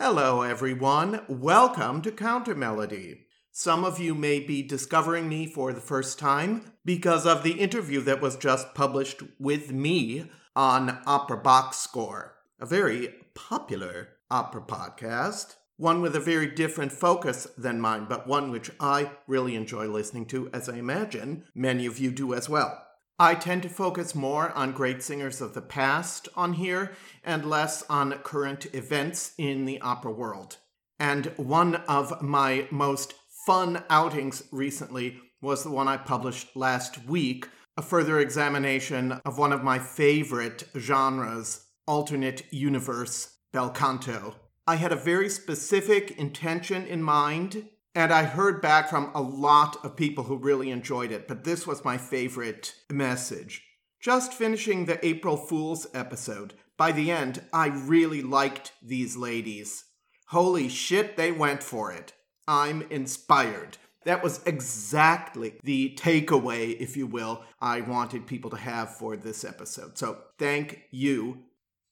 Hello, everyone. Welcome to Countermelody. Some of you may be discovering me for the first time because of the interview that was just published with me on Opera Box Score, a very popular opera podcast, one with a very different focus than mine, but one which I really enjoy listening to, as I imagine many of you do as well. I tend to focus more on great singers of the past on here and less on current events in the opera world. And one of my most fun outings recently was the one I published last week, a further examination of one of my favorite genres, alternate universe bel canto. I had a very specific intention in mind and I heard back from a lot of people who really enjoyed it, but this was my favorite message. Just finishing the April Fool's episode, by the end, I really liked these ladies. Holy shit, they went for it. I'm inspired. That was exactly the takeaway, if you will, I wanted people to have for this episode. So thank you.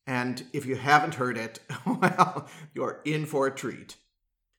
And if you haven't heard it, well, you're in for a treat.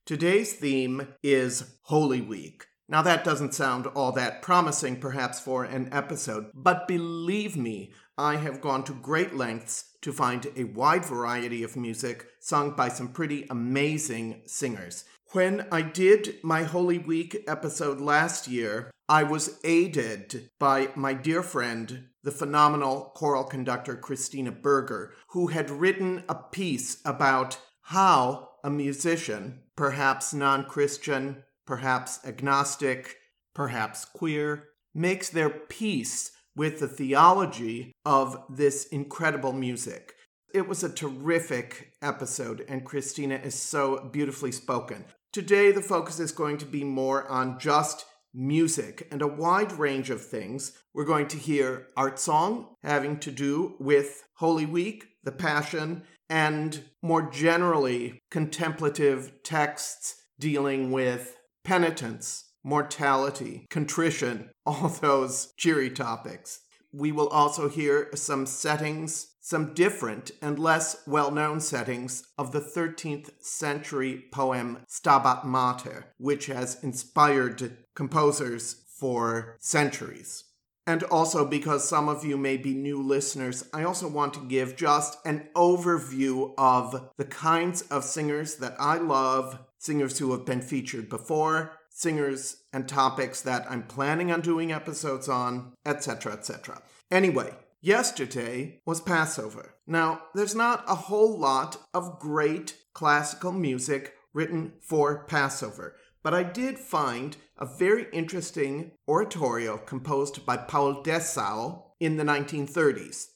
Today's theme is Holy Week. Now, that doesn't sound all that promising, perhaps, for an episode, but believe me, I have gone to great lengths to find a wide variety of music sung by some pretty amazing singers. When I did my Holy Week episode last year, I was aided by my dear friend, the phenomenal choral conductor Christina Berger, who had written a piece about how a musician perhaps non Christian, perhaps agnostic, perhaps queer, makes their peace with the theology of this incredible music. It was a terrific episode, and Christina is so beautifully spoken. Today, the focus is going to be more on just music and a wide range of things. We're going to hear art song having to do with Holy Week, the Passion, and more generally, contemplative texts dealing with penitence, mortality, contrition, all those cheery topics. We will also hear some settings, some different and less well known settings of the 13th century poem Stabat Mater, which has inspired composers for centuries. And also, because some of you may be new listeners, I also want to give just an overview of the kinds of singers that I love, singers who have been featured before, singers and topics that I'm planning on doing episodes on, etc., etc. Anyway, yesterday was Passover. Now, there's not a whole lot of great classical music written for Passover. But I did find a very interesting oratorio composed by Paul Dessau in the 1930s,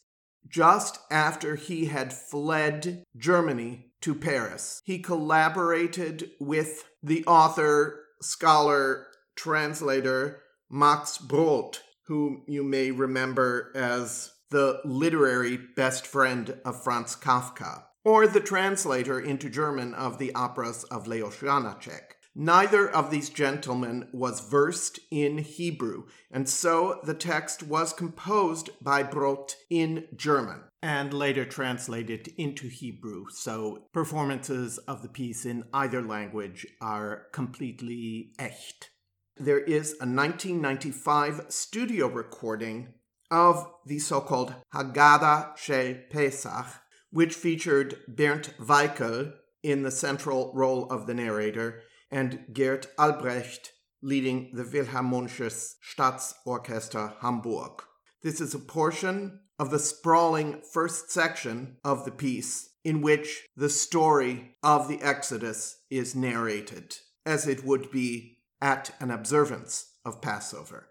just after he had fled Germany to Paris. He collaborated with the author, scholar, translator Max Brod, whom you may remember as the literary best friend of Franz Kafka, or the translator into German of the operas of Leos Janáček. Neither of these gentlemen was versed in Hebrew, and so the text was composed by Brod in German and later translated into Hebrew. So performances of the piece in either language are completely echt. There is a 1995 studio recording of the so called Haggadah Shel Pesach, which featured Bernd Weikl in the central role of the narrator and Gerd Albrecht leading the Philharmonisches Staatsorchester Hamburg. This is a portion of the sprawling first section of the piece in which the story of the Exodus is narrated, as it would be at an observance of Passover.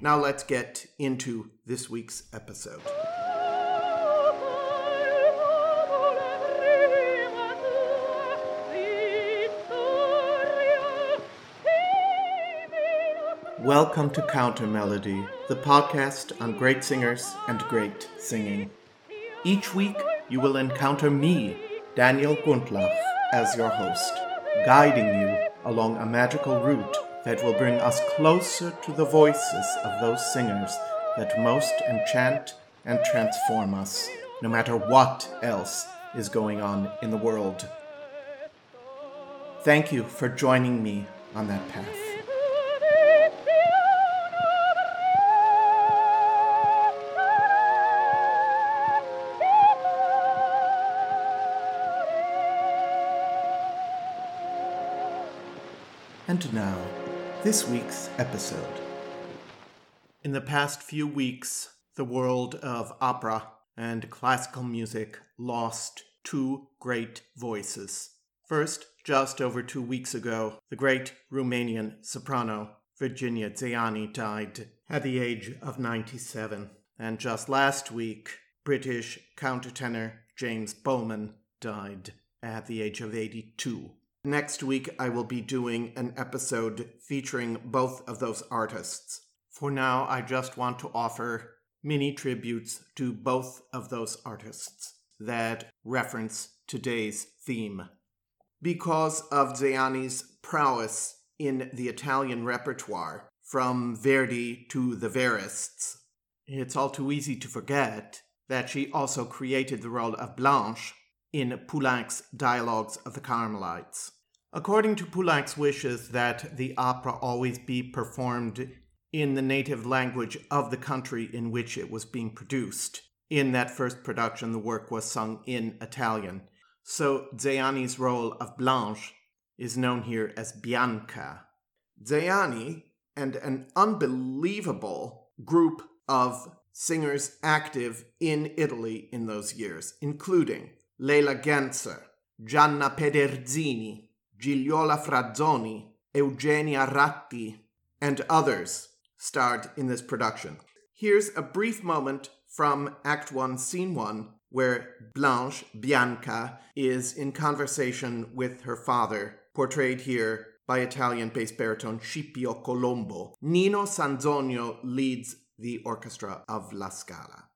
Now let's get into this week's episode. Welcome to Countermelody, the podcast on great singers and great singing. Each week, you will encounter me, Daniel Gundlach, as your host, guiding you along a magical route that will bring us closer to the voices of those singers that most enchant and transform us, no matter what else is going on in the world. Thank you for joining me on that path. And now, this week's episode. In the past few weeks, the world of opera and classical music lost two great voices. First, just over two weeks ago, the great Romanian soprano Virginia Zeani died at the age of 97. And just last week, British countertenor James Bowman died at the age of 82. Next week, I will be doing an episode featuring both of those artists. For now, I just want to offer mini tributes to both of those artists that reference today's theme. Because of Zeani's prowess in the Italian repertoire, from Verdi to the Verists, it's all too easy to forget that she also created the role of Blanche in Poulenc's Dialogues of the Carmelites. According to Poulenc's wishes that the opera always be performed in the native language of the country in which it was being produced. In that first production, the work was sung in Italian. So Zeani's role of Blanche is known here as Bianca. Zeani and an unbelievable group of singers active in Italy in those years, including Leyla Gencer, Gianna Pederzini, Gigliola Frazzoni, Eugenia Ratti, and others starred in this production. Here's a brief moment from Act 1, Scene 1, where Blanche, Bianca, is in conversation with her father, portrayed here by Italian bass baritone Scipio Colombo. Nino Sanzogno leads the orchestra of La Scala.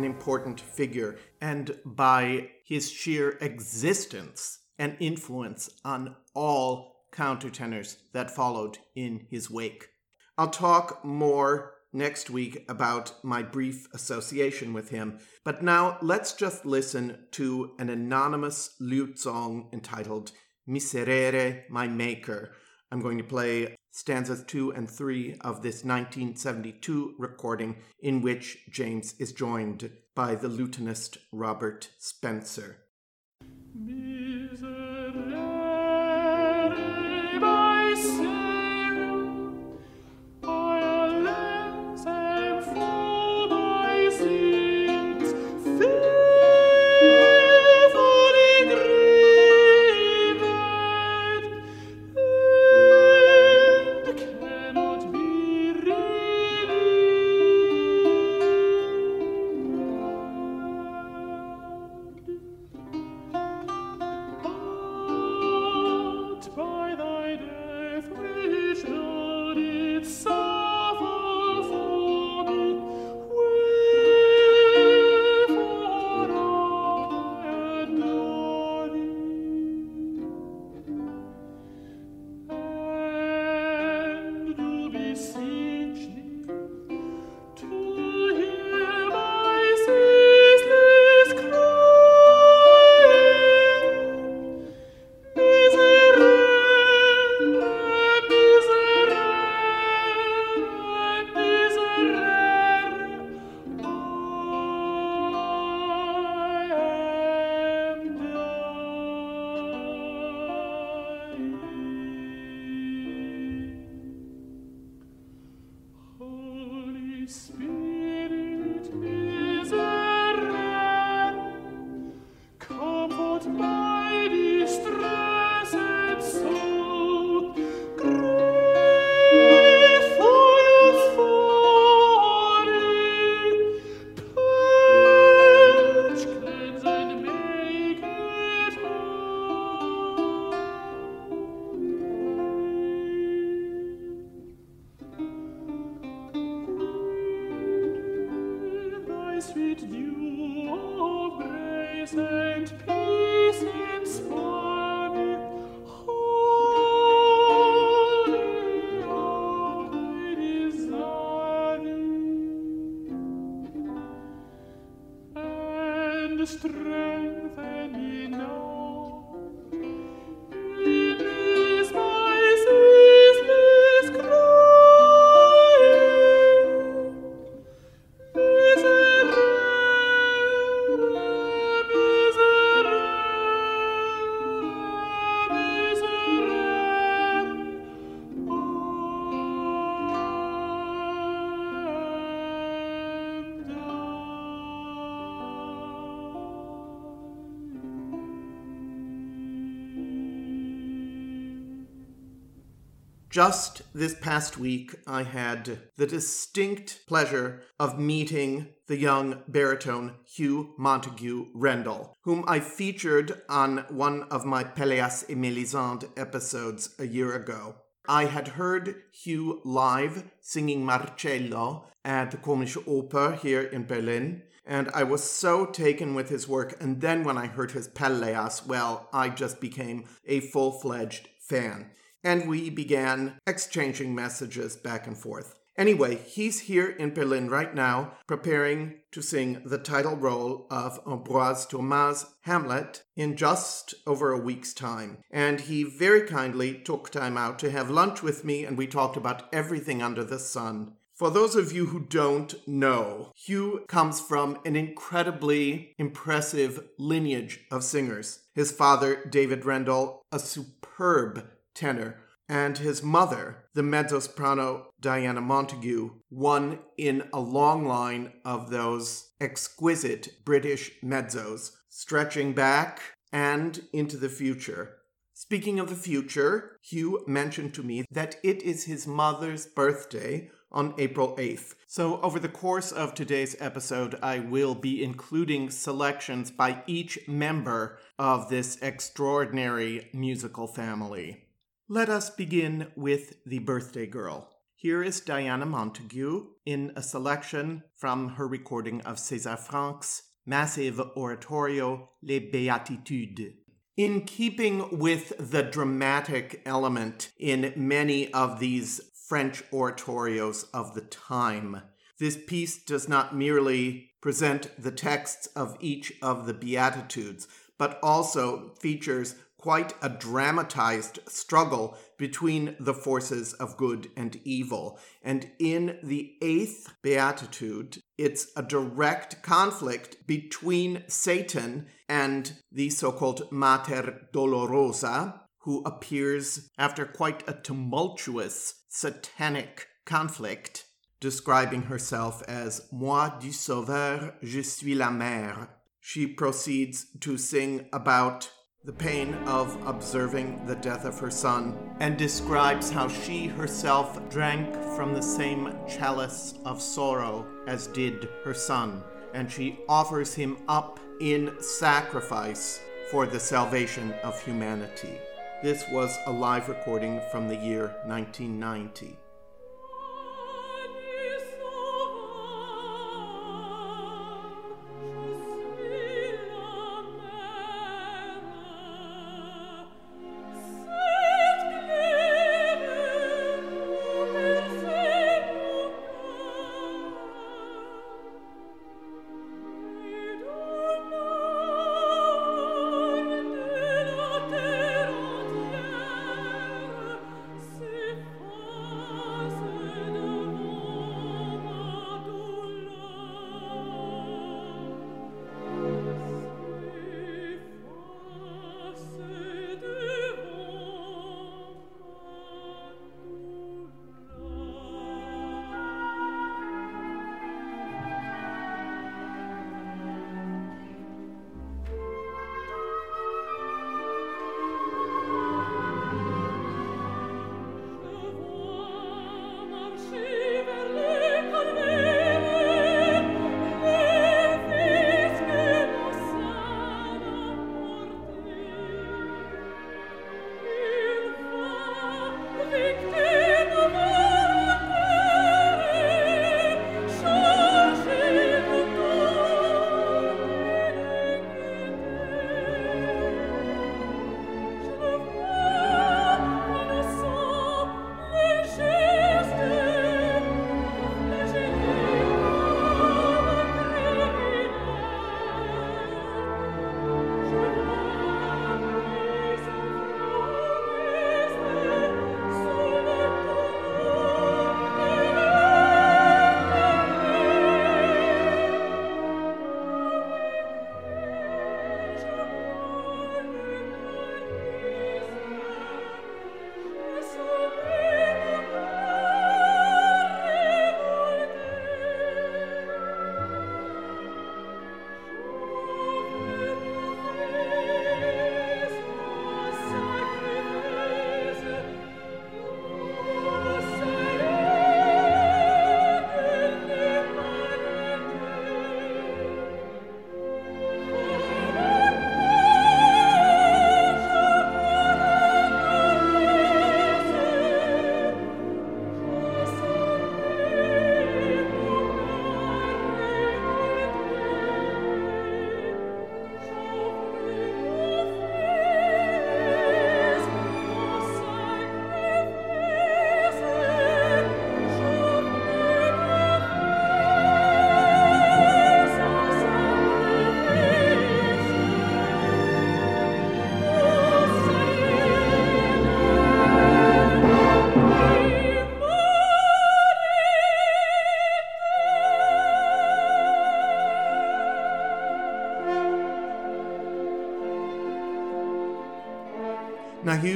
An important figure, and by his sheer existence, an influence on all countertenors that followed in his wake. I'll talk more next week about my brief association with him, but now let's just listen to an anonymous lute song entitled Miserere, My Maker. I'm going to play stanzas two and three of this 1972 recording, in which James is joined by the lutenist Robert Spencer. Just this past week, I had the distinct pleasure of meeting the young baritone Huw Montague Rendall, whom I featured on one of my Pelléas et Mélisande episodes a year ago. I had heard Huw live singing Marcello at the Komische Oper here in Berlin, and I was so taken with his work. And then when I heard his Pelléas, well, I just became a full fledged fan and we began exchanging messages back and forth. Anyway, he's here in Berlin right now, preparing to sing the title role of Ambroise Thomas' Hamlet in just over a week's time. And he very kindly took time out to have lunch with me, and we talked about everything under the sun. For those of you who don't know, Huw comes from an incredibly impressive lineage of singers. His father, David Rendall, a superb tenor, and his mother, the mezzo-soprano Diana Montague, one in a long line of those exquisite British mezzos, stretching back and into the future. Speaking of the future, Huw mentioned to me that it is his mother's birthday on April 8th. So, over the course of today's episode, I will be including selections by each member of this extraordinary musical family. Let us begin with the birthday girl. Here is Diana Montague in a selection from her recording of César Franck's massive oratorio Les Béatitudes. In keeping with the dramatic element in many of these French oratorios of the time, this piece does not merely present the texts of each of the Beatitudes, but also features quite a dramatized struggle between the forces of good and evil. And in the eighth beatitude, it's a direct conflict between Satan and the so called Mater Dolorosa, who appears after quite a tumultuous satanic conflict, describing herself as Moi du Sauveur, je suis la mère. She proceeds to sing about the pain of observing the death of her son, and describes how she herself drank from the same chalice of sorrow as did her son, and she offers him up in sacrifice for the salvation of humanity. This was a live recording from the year 1990.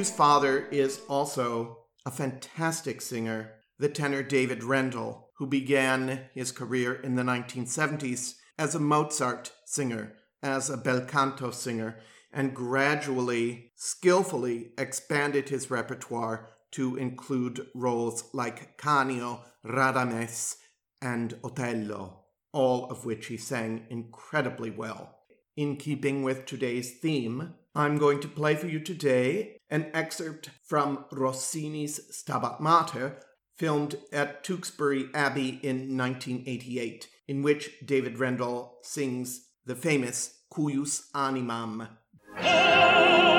Now, father is also a fantastic singer, the tenor David Rendall, who began his career in the 1970s as a Mozart singer, as a bel canto singer, and gradually, skillfully expanded his repertoire to include roles like Canio, Radames, and Otello, all of which he sang incredibly well. In keeping with today's theme, I'm going to play for you today an excerpt from Rossini's Stabat Mater filmed at Tewkesbury Abbey in 1988, in which David Rendall sings the famous Cuius Animam. Oh,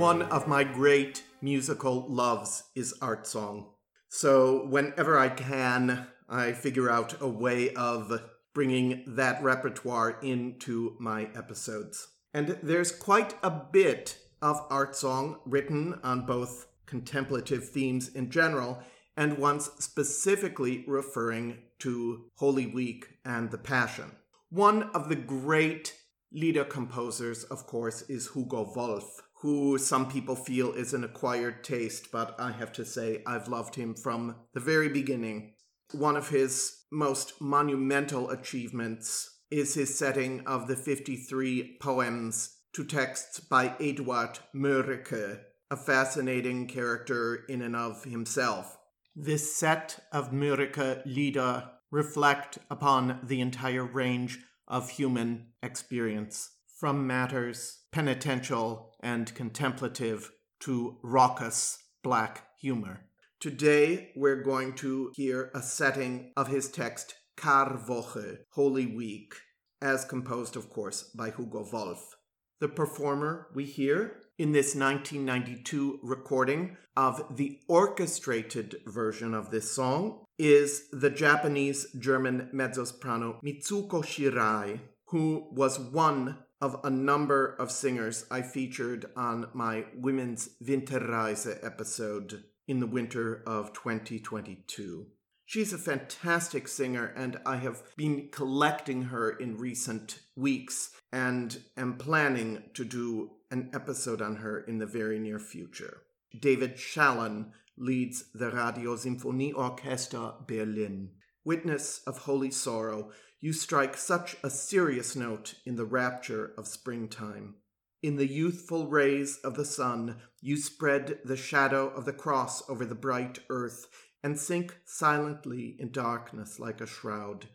One of my great musical loves is art song. So whenever I can, I figure out a way of bringing that repertoire into my episodes. And there's quite a bit of art song written on both contemplative themes in general and ones specifically referring to Holy Week and the Passion. One of the great Lieder composers, of course, is Hugo Wolf, who some people feel is an acquired taste, but I have to say I've loved him from the very beginning. one of his most monumental achievements is his setting of the 53 poems to texts by Eduard Mörike, a fascinating character in and of himself. This set of Mörike lieder reflect upon the entire range of human experience, from matters penitential and contemplative to raucous black humor. Today, we're going to hear a setting of his text Karwoche, Holy Week, as composed, of course, by Hugo Wolf. The performer we hear in this 1992 recording of the orchestrated version of this song is the Japanese German mezzo-soprano Mitsuko Shirai, who was one of a number of singers I featured on my Women's Winterreise episode in the winter of 2022. She's a fantastic singer, and I have been collecting her in recent weeks and am planning to do an episode on her in the very near future. David Shalon leads the Radio Symphonie Orchestra Berlin. Witness of holy sorrow, you strike such a serious note in the rapture of springtime. In the youthful rays of the sun, you spread the shadow of the cross over the bright earth and sink silently in darkness like a shroud.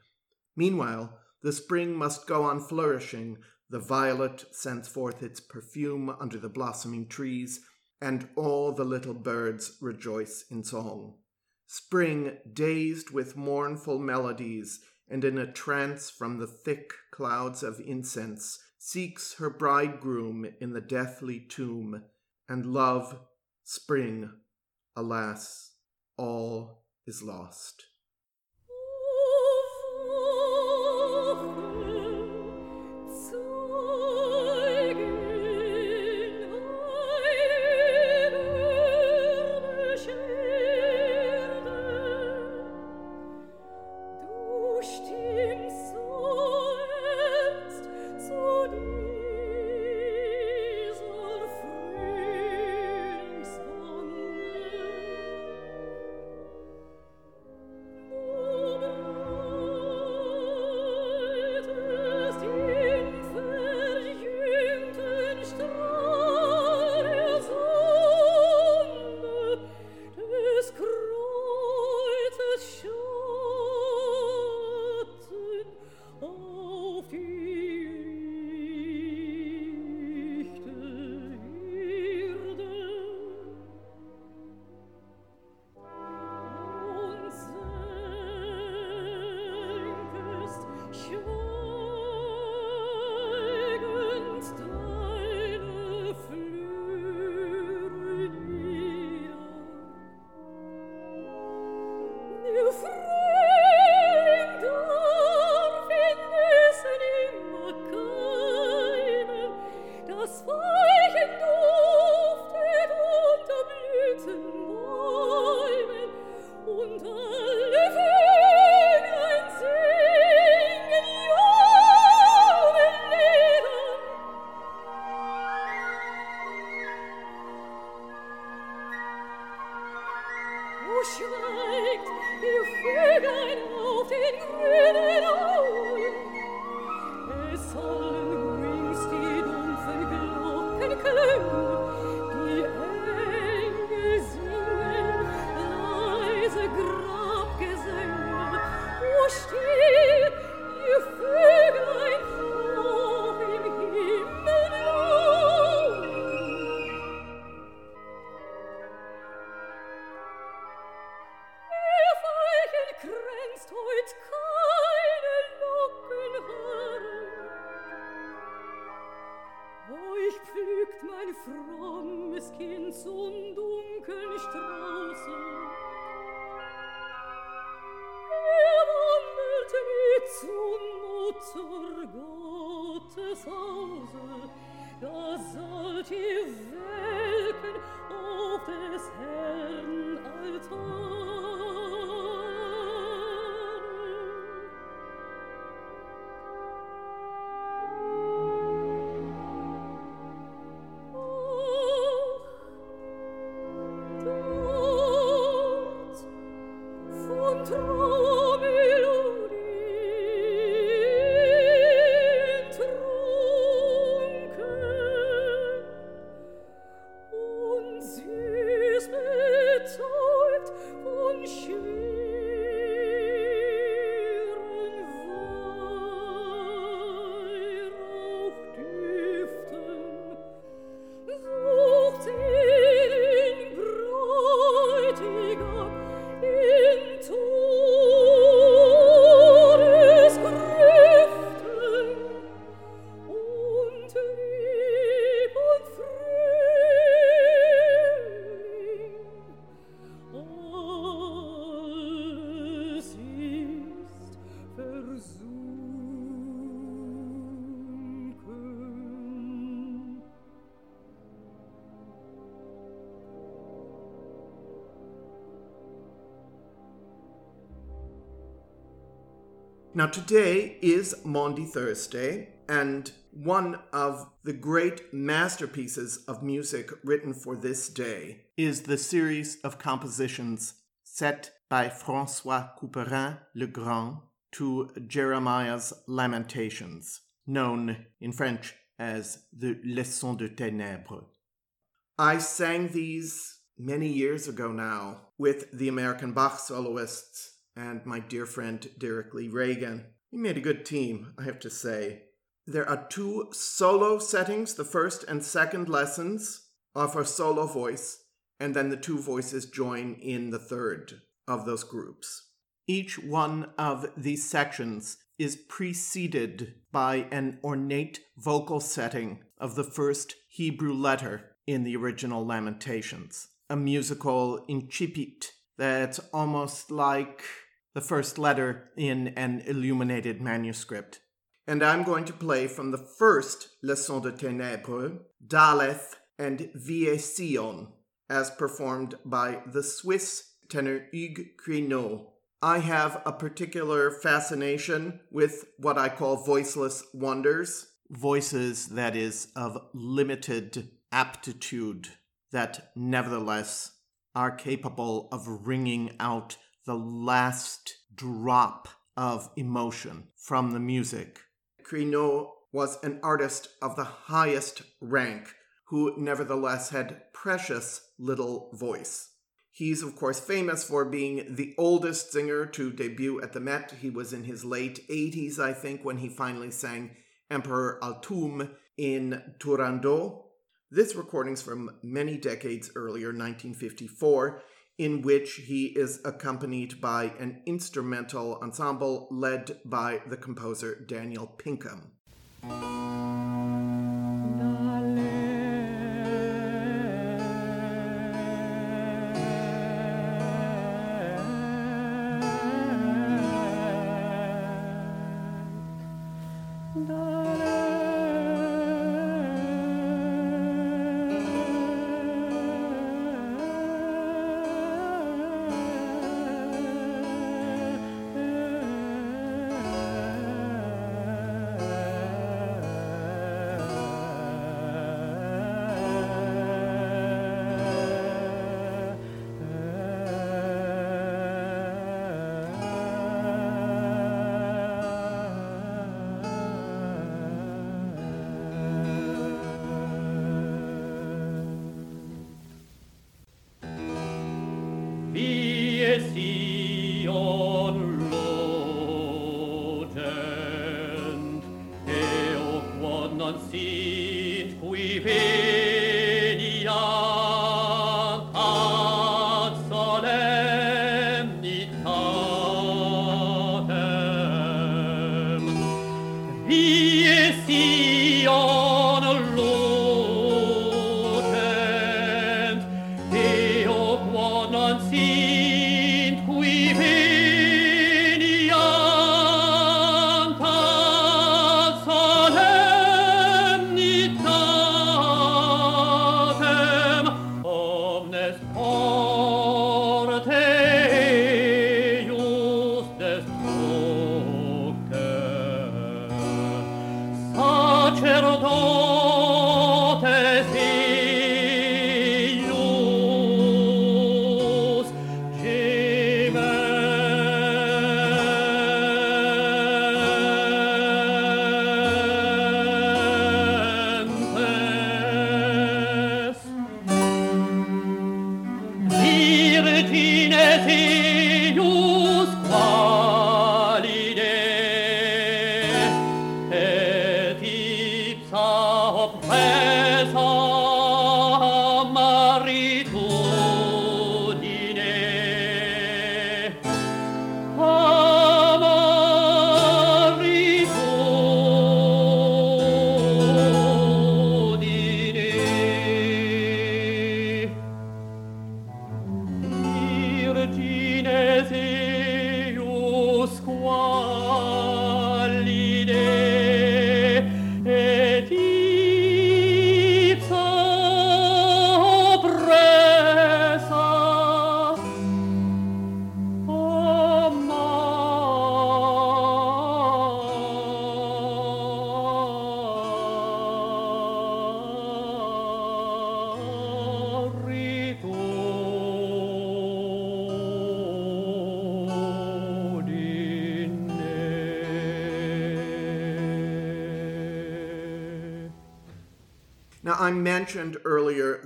Meanwhile, the spring must go on flourishing. The violet sends forth its perfume under the blossoming trees, and all the little birds rejoice in song. Spring, dazed with mournful melodies, and in a trance from the thick clouds of incense, seeks her bridegroom in the deathly tomb, and love, spring, alas, all is lost. Hause, da sollt ihr welken auf des Herrn Altar. Now, today is Maundy Thursday, and one of the great masterpieces of music written for this day is the series of compositions set by Francois Couperin le Grand to Jeremiah's Lamentations, known in French as the Leçon de Ténèbres. I sang these many years ago now with the American Bach soloists and my dear friend Derek Lee Ragin. We made a good team, I have to say. There are two solo settings. The first and second lessons are for solo voice, and then the two voices join in the third of those groups. Each one of these sections is preceded by an ornate vocal setting of the first Hebrew letter in the original Lamentations, a musical incipit that's almost like the first letter in an illuminated manuscript and I'm going to play from the first Leçon de Ténèbres, Daleth and Viae Sion, as performed by the Swiss tenor Hugues Cuénod. I have a particular fascination with what I call voiceless wonders, voices that is of limited aptitude, that nevertheless are capable of ringing out the last drop of emotion from the music Cuénod was an artist of the highest rank who nevertheless had precious little voice. He's, of course, famous for being the oldest singer to debut at the Met. He was in his late 80s, I think, when he finally sang Emperor Altoum in Turandot. This recording's from many decades earlier, 1954, in which he is accompanied by an instrumental ensemble led by the composer Daniel Pinkham.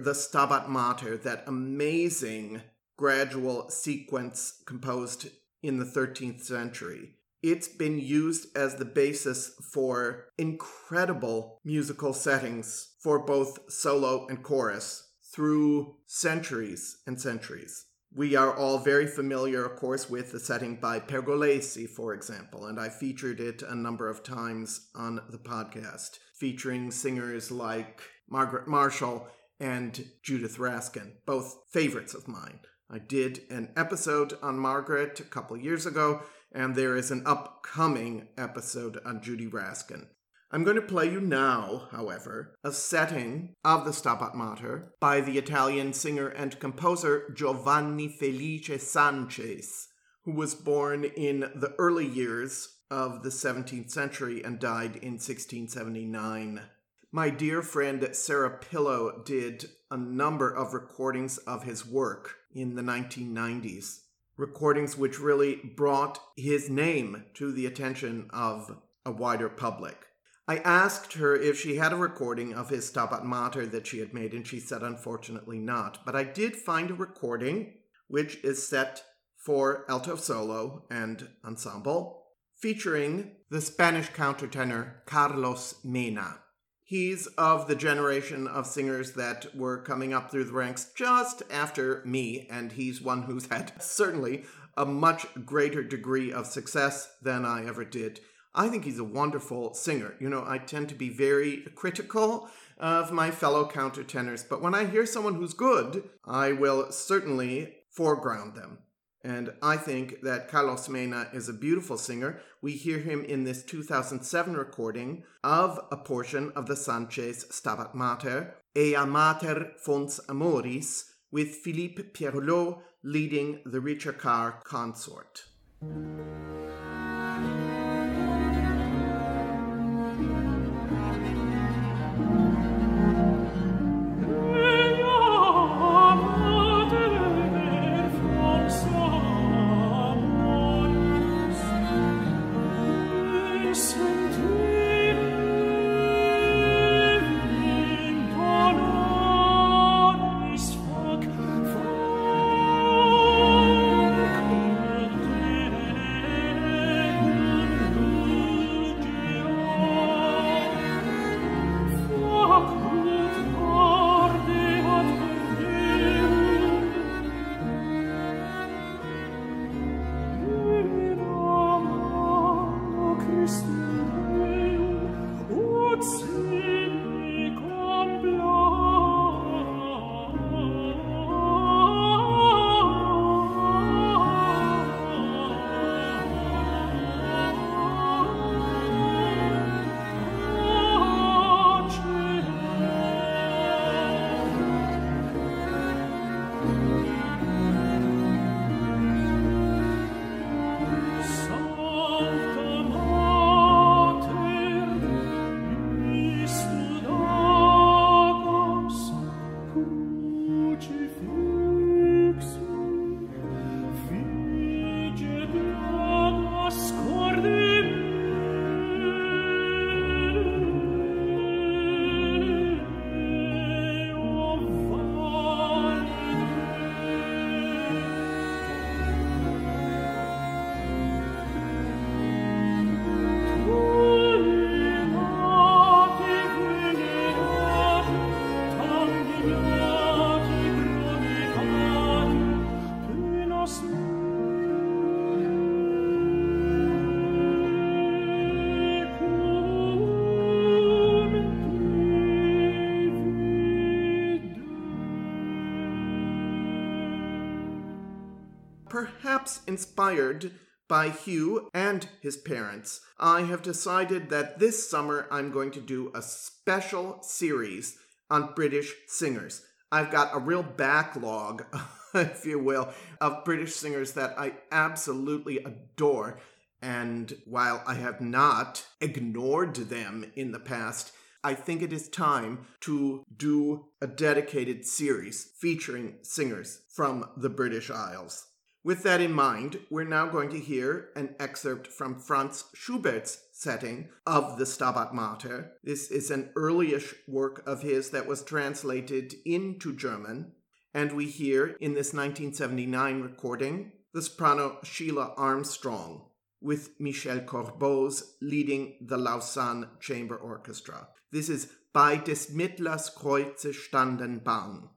The Stabat Mater, that amazing gradual sequence composed in the 13th century. It's been used as the basis for incredible musical settings for both solo and chorus through centuries and centuries. We are all very familiar, of course, with the setting by Pergolesi, for example, and I featured it a number of times on the podcast, featuring singers like Margaret Marshall and Judith Raskin, both favorites of mine. I did an episode on Margaret a couple years ago, and there is an upcoming episode on Judy Raskin. I'm going to play you now, however, a setting of the Stabat Mater by the Italian singer and composer Giovanni Felice Sances, who was born in the early years of the 17th century and died in 1679. My dear friend Sarah Pillow did a number of recordings of his work in the 1990s, recordings which really brought his name to the attention of a wider public. I asked her if she had a recording of his Stabat Mater that she had made, and she said unfortunately not. But I did find a recording which is set for alto solo and ensemble, featuring the Spanish countertenor Carlos Mena. He's of the generation of singers that were coming up through the ranks just after me, and he's one who's had certainly a much greater degree of success than I ever did. I think he's a wonderful singer. You know, I tend to be very critical of my fellow countertenors, but when I hear someone who's good, I will certainly foreground them. And I think that Carlos Mena is a beautiful singer. We hear him in this 2007 recording of a portion of the Sances Stabat Mater, Eia Mater Fons Amoris, with Philippe Pierlot leading the Ricercar consort. Perhaps inspired by Huw and his parents, I have decided that this summer I'm going to do a special series on British singers. I've got a real backlog, if you will, of British singers that I absolutely adore. And while I have not ignored them in the past, I think it is time to do a dedicated series featuring singers from the British Isles. With that in mind, we're now going to hear an excerpt from Franz Schubert's setting of the Stabat Mater. This is an earlyish work of his that was translated into German, and we hear in this 1979 recording the soprano Sheila Armstrong with Michel Corboz leading the Lausanne Chamber Orchestra. This is Bei des Mittlers Kreuze standen Bahn.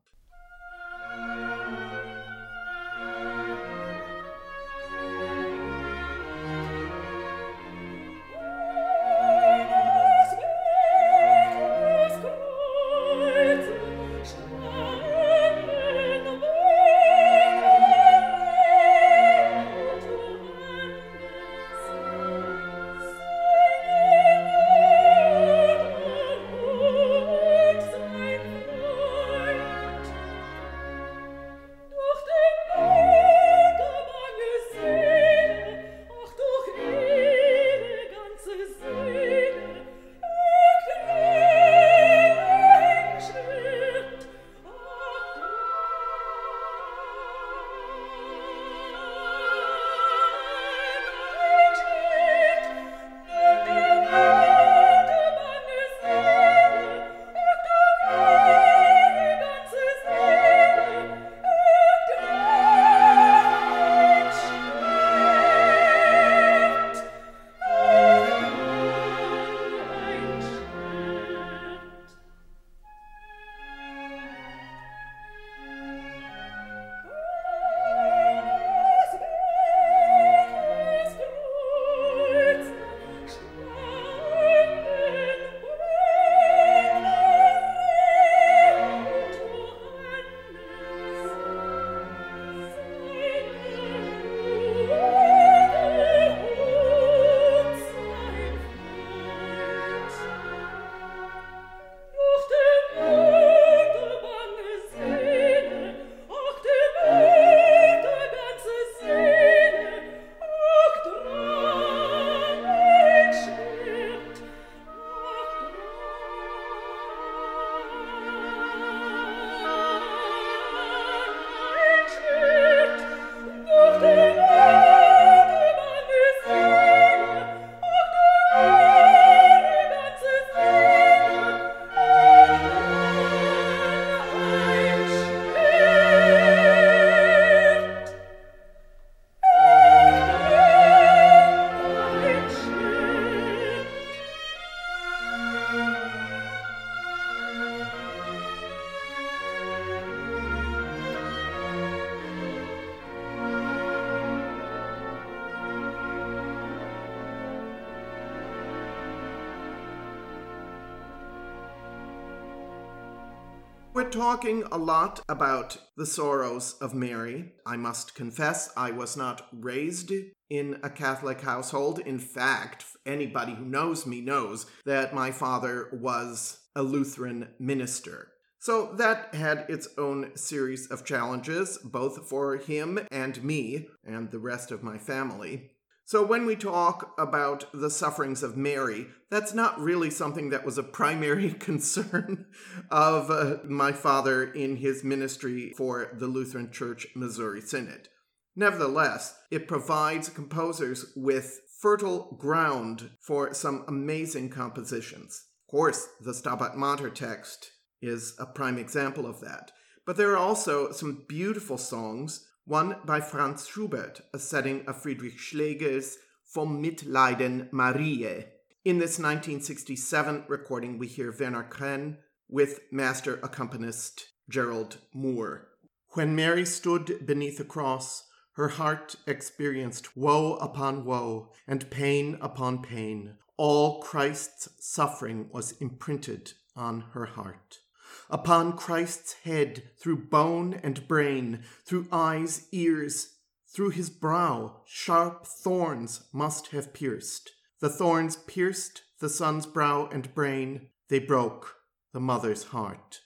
Talking a lot about the sorrows of Mary. I must confess, I was not raised in a Catholic household. In fact, anybody who knows me knows that my father was a Lutheran minister. So that had its own series of challenges, both for him and me and the rest of my family. So, when we talk about the sufferings of Mary, that's not really something that was a primary concern of uh, my father in his ministry for the Lutheran Church Missouri Synod. Nevertheless, it provides composers with fertile ground for some amazing compositions. Of course, the Stabat Mater text is a prime example of that. But there are also some beautiful songs one by Franz Schubert, a setting of Friedrich Schlegel's Vom Mitleiden Mariä. In this 1967 recording, we hear Werner Krenn with master accompanist Gerald Moore. When Mary stood beneath the cross, her heart experienced woe upon woe and pain upon pain. All Christ's suffering was imprinted on her heart upon Christ's head through bone and brain, through eyes, ears, through his brow, sharp thorns must have pierced. The thorns pierced the son's brow and brain, they broke the mother's heart.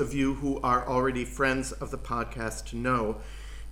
Of you who are already friends of the podcast know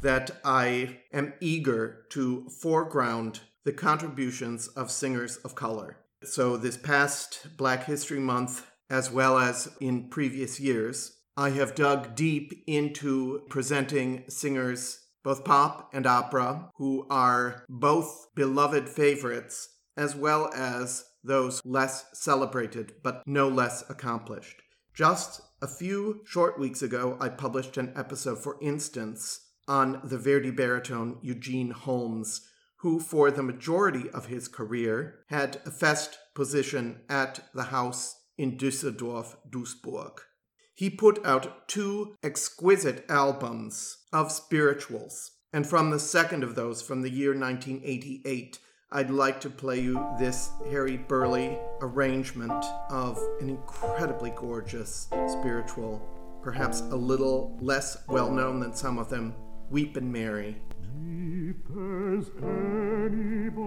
that I am eager to foreground the contributions of singers of color. So, this past Black History Month, as well as in previous years, I have dug deep into presenting singers, both pop and opera, who are both beloved favorites, as well as those less celebrated but no less accomplished. Just a few short weeks ago, I published an episode, for instance, on the Verdi baritone Eugene Holmes, who, for the majority of his career, had a fest position at the house in Düsseldorf, Duisburg. He put out two exquisite albums of spirituals, and from the second of those, from the year 1988, I'd like to play you this Harry Burleigh arrangement of an incredibly gorgeous spiritual, perhaps a little less well known than some of them, Weepin' Mary. Deep as anybody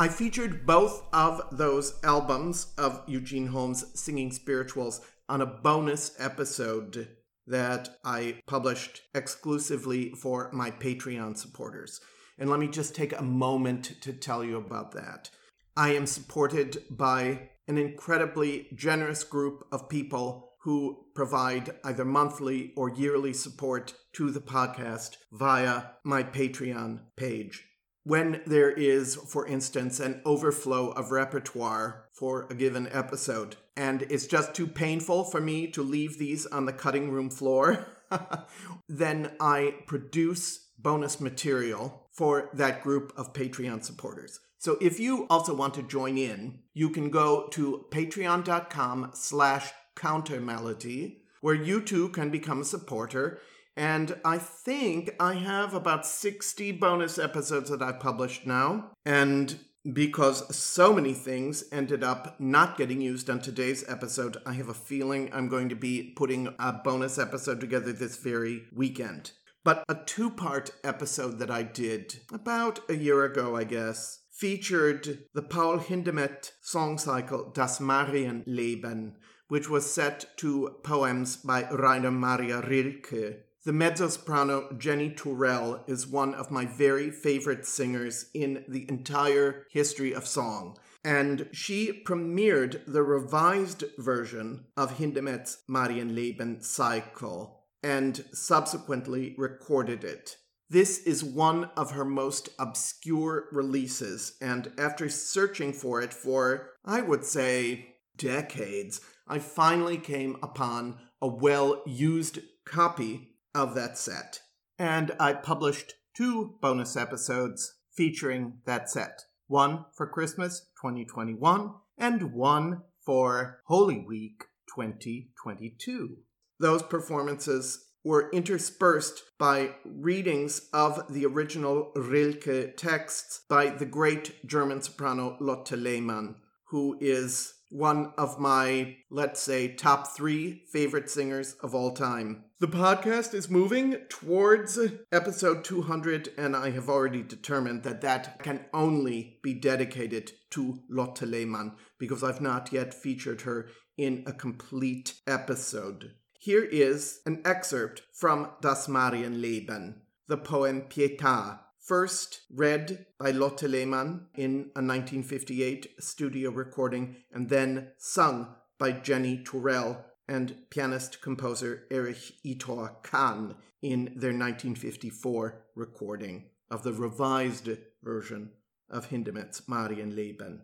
I featured both of those albums of Eugene Holmes singing spirituals on a bonus episode that I published exclusively for my Patreon supporters. And let me just take a moment to tell you about that. I am supported by an incredibly generous group of people who provide either monthly or yearly support to the podcast via my Patreon page. When there is, for instance, an overflow of repertoire for a given episode, and it's just too painful for me to leave these on the cutting room floor, then I produce bonus material for that group of Patreon supporters. So if you also want to join in, you can go to patreon.com slash countermelody, where you too can become a supporter and I think I have about 60 bonus episodes that I've published now. And because so many things ended up not getting used on today's episode, I have a feeling I'm going to be putting a bonus episode together this very weekend. But a two part episode that I did about a year ago, I guess, featured the Paul Hindemith song cycle Das Marienleben, which was set to poems by Rainer Maria Rilke. The mezzo-soprano Jennie Tourel is one of my very favorite singers in the entire history of song, and she premiered the revised version of Hindemith's Marienleben cycle and subsequently recorded it. This is one of her most obscure releases, and after searching for it for, I would say, decades, I finally came upon a well used copy of that set. And I published two bonus episodes featuring that set one for Christmas 2021 and one for Holy Week 2022. Those performances were interspersed by readings of the original Rilke texts by the great German soprano Lotte Lehmann, who is one of my, let's say, top three favorite singers of all time. The podcast is moving towards episode 200, and I have already determined that that can only be dedicated to Lotte Lehmann because I've not yet featured her in a complete episode. Here is an excerpt from Das Marienleben, the poem Pietà first read by Lotte Lehmann in a 1958 studio recording and then sung by Jennie Tourel and pianist composer Erich Itor Kahn in their 1954 recording of the revised version of Hindemith's Marienleben.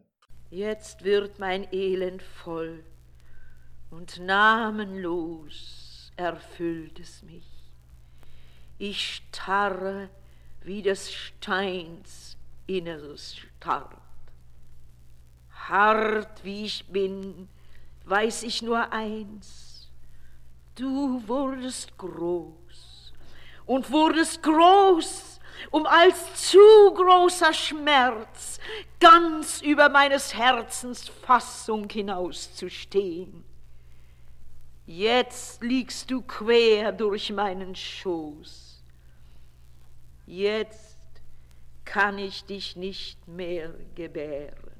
Jetzt wird mein Elend voll und namenlos erfüllt es mich. Ich starre wie des Steins Inneres starrt. Hart wie ich bin, weiß ich nur eins, du wurdest groß und wurdest groß, um als zu großer Schmerz ganz über meines Herzens Fassung hinauszustehen. Jetzt liegst du quer durch meinen Schoß jetzt kann ich dich nicht mehr gebären.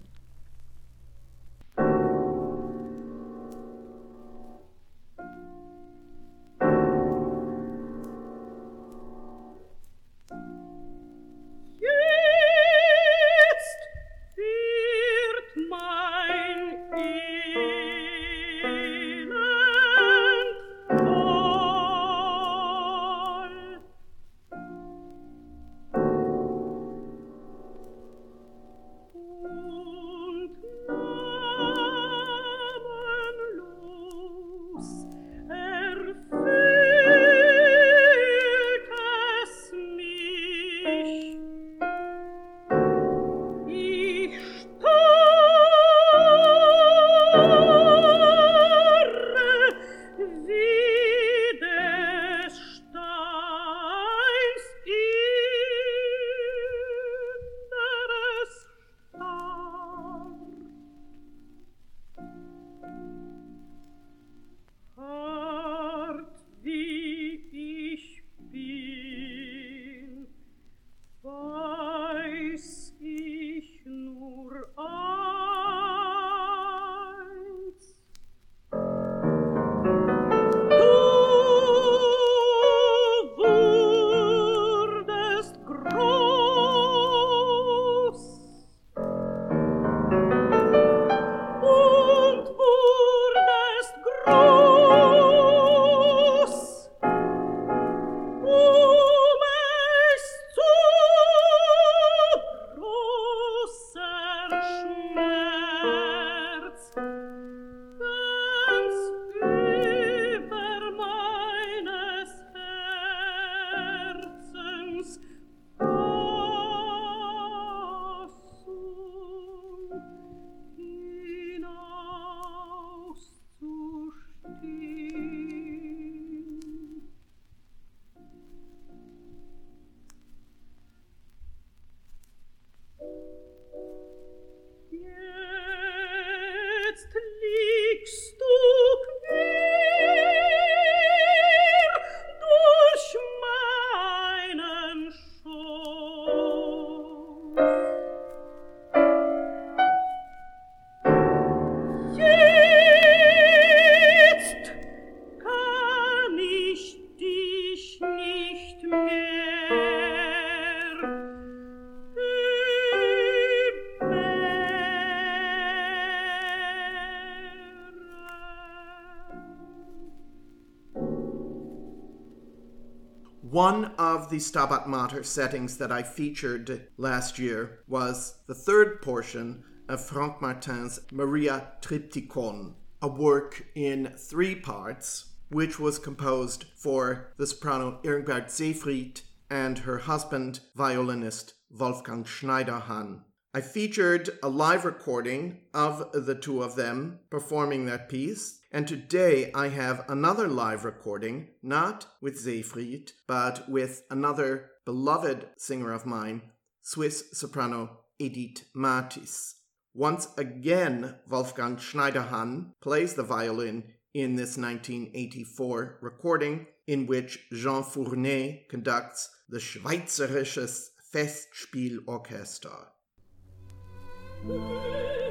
Of the Stabat Mater settings that I featured last year was the third portion of Frank Martin's Maria Triptychon, a work in three parts, which was composed for the soprano Irmgard Seefried and her husband, violinist Wolfgang Schneiderhan. I featured a live recording of the two of them performing that piece, and today I have another live recording, not with Seefried, but with another beloved singer of mine, Swiss soprano Edith Mathis. Once again, Wolfgang Schneiderhan plays the violin in this 1984 recording, in which Jean Fournet conducts the Schweizerisches Festspielorchester. Woo!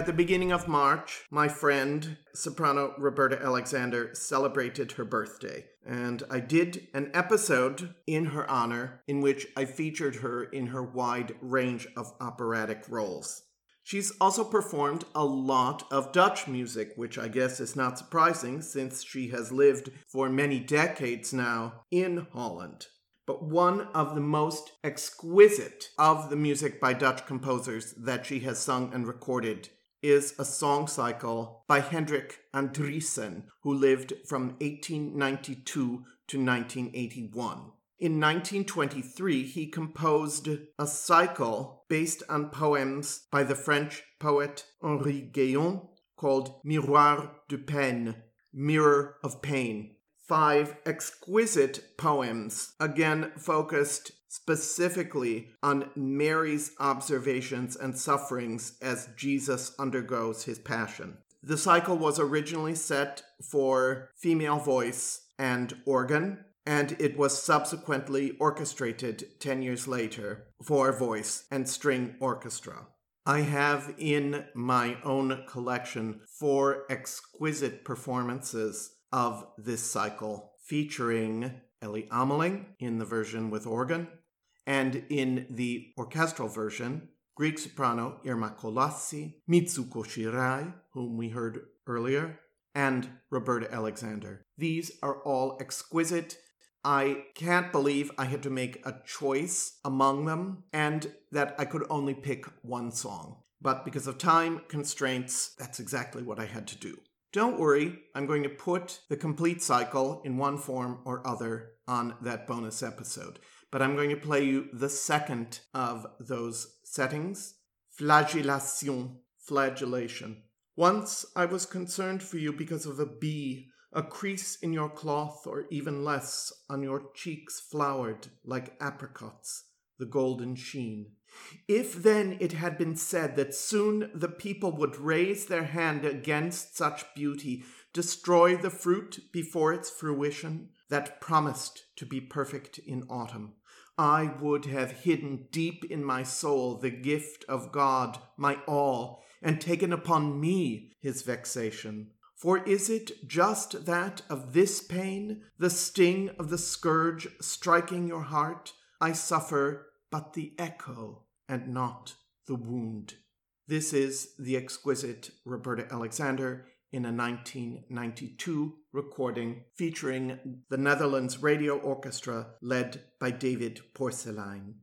At the beginning of March, my friend, soprano Roberta Alexander, celebrated her birthday. And I did an episode in her honor in which I featured her in her wide range of operatic roles. She's also performed a lot of Dutch music, which I guess is not surprising since she has lived for many decades now in Holland but one of the most exquisite of the music by Dutch composers that she has sung and recorded is a song cycle by Hendrik Andriessen, who lived from 1892 to 1981. In 1923, he composed a cycle based on poems by the French poet Henri Ghéon called Miroir de Peine, Mirror of Pain. Five exquisite poems, again focused specifically on Mary's observations and sufferings as Jesus undergoes his passion. The cycle was originally set for female voice and organ, and it was subsequently orchestrated 10 years later for voice and string orchestra. I have in my own collection four exquisite performances of this cycle featuring Elly Ameling in the version with organ, and in the orchestral version, Greek soprano Irma Kolassi, Mitsuko Shirai, whom we heard earlier, and Roberta Alexander. These are all exquisite I can't believe I had to make a choice among them and that I could only pick one song. But because of time constraints, that's exactly what I had to do. Don't worry, I'm going to put the complete cycle in one form or other on that bonus episode. But I'm going to play you the second of those settings flagellation, flagellation. Once I was concerned for you because of a bee, a crease in your cloth, or even less, on your cheeks flowered like apricots, the golden sheen. If then it had been said that soon the people would raise their hand against such beauty, destroy the fruit before its fruition, that promised to be perfect in autumn, I would have hidden deep in my soul the gift of God, my all, and taken upon me his vexation. For is it just that of this pain, the sting of the scourge striking your heart, I suffer but the echo and not the wound. This is the exquisite Roberta Alexander in a 1992 recording featuring the Netherlands Radio Orchestra led by David Porcelijn.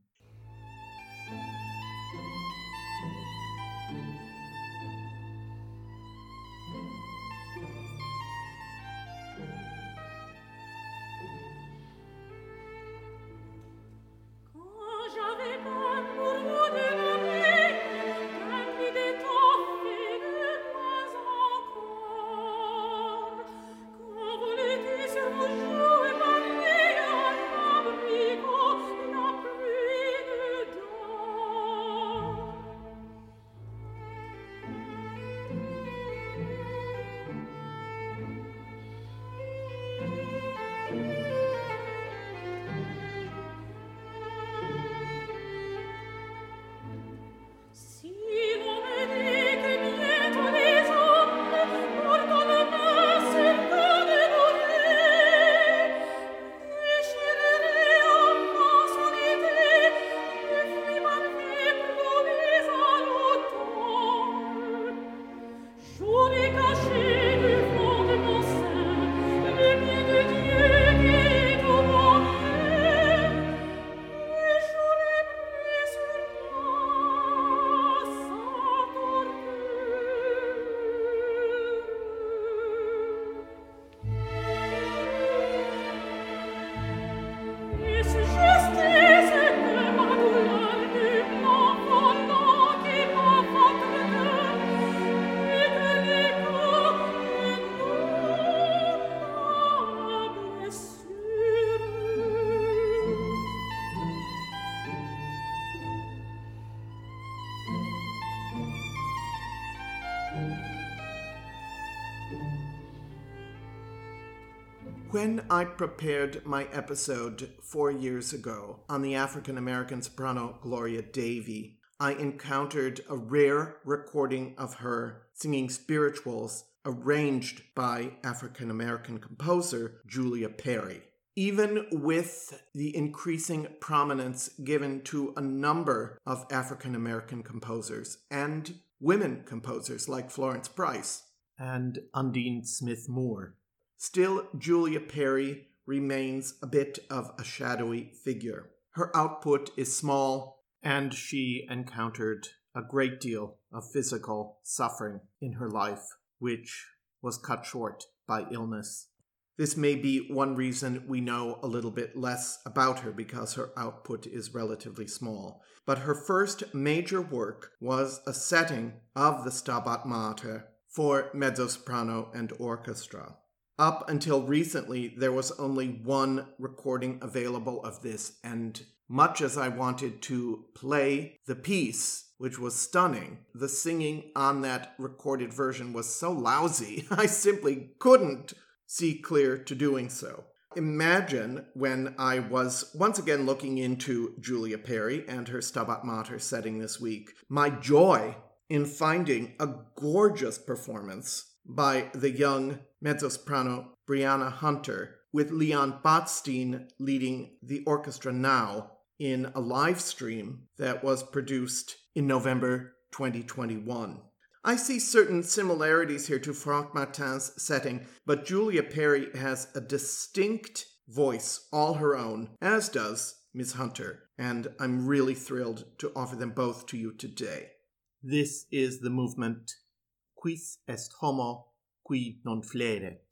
When I prepared my episode four years ago on the African American soprano Gloria Davy, I encountered a rare recording of her singing spirituals arranged by African American composer Julia Perry. Even with the increasing prominence given to a number of African American composers and women composers like Florence Price and Undine Smith Moore, Still, Julia Perry remains a bit of a shadowy figure. Her output is small, and she encountered a great deal of physical suffering in her life, which was cut short by illness. This may be one reason we know a little bit less about her because her output is relatively small. But her first major work was a setting of the Stabat Mater for mezzo soprano and orchestra. Up until recently, there was only one recording available of this, and much as I wanted to play the piece, which was stunning, the singing on that recorded version was so lousy, I simply couldn't see clear to doing so. Imagine when I was once again looking into Julia Perry and her Stabat Mater setting this week, my joy in finding a gorgeous performance by the young mezzo soprano Briana Hunter, with Leon Botstein leading the orchestra now in a live stream that was produced in November 2021. I see certain similarities here to Frank Martin's setting, but Julia Perry has a distinct voice all her own, as does Miss Hunter, and I'm really thrilled to offer them both to you today. This is the movement quis est homo qui non fleret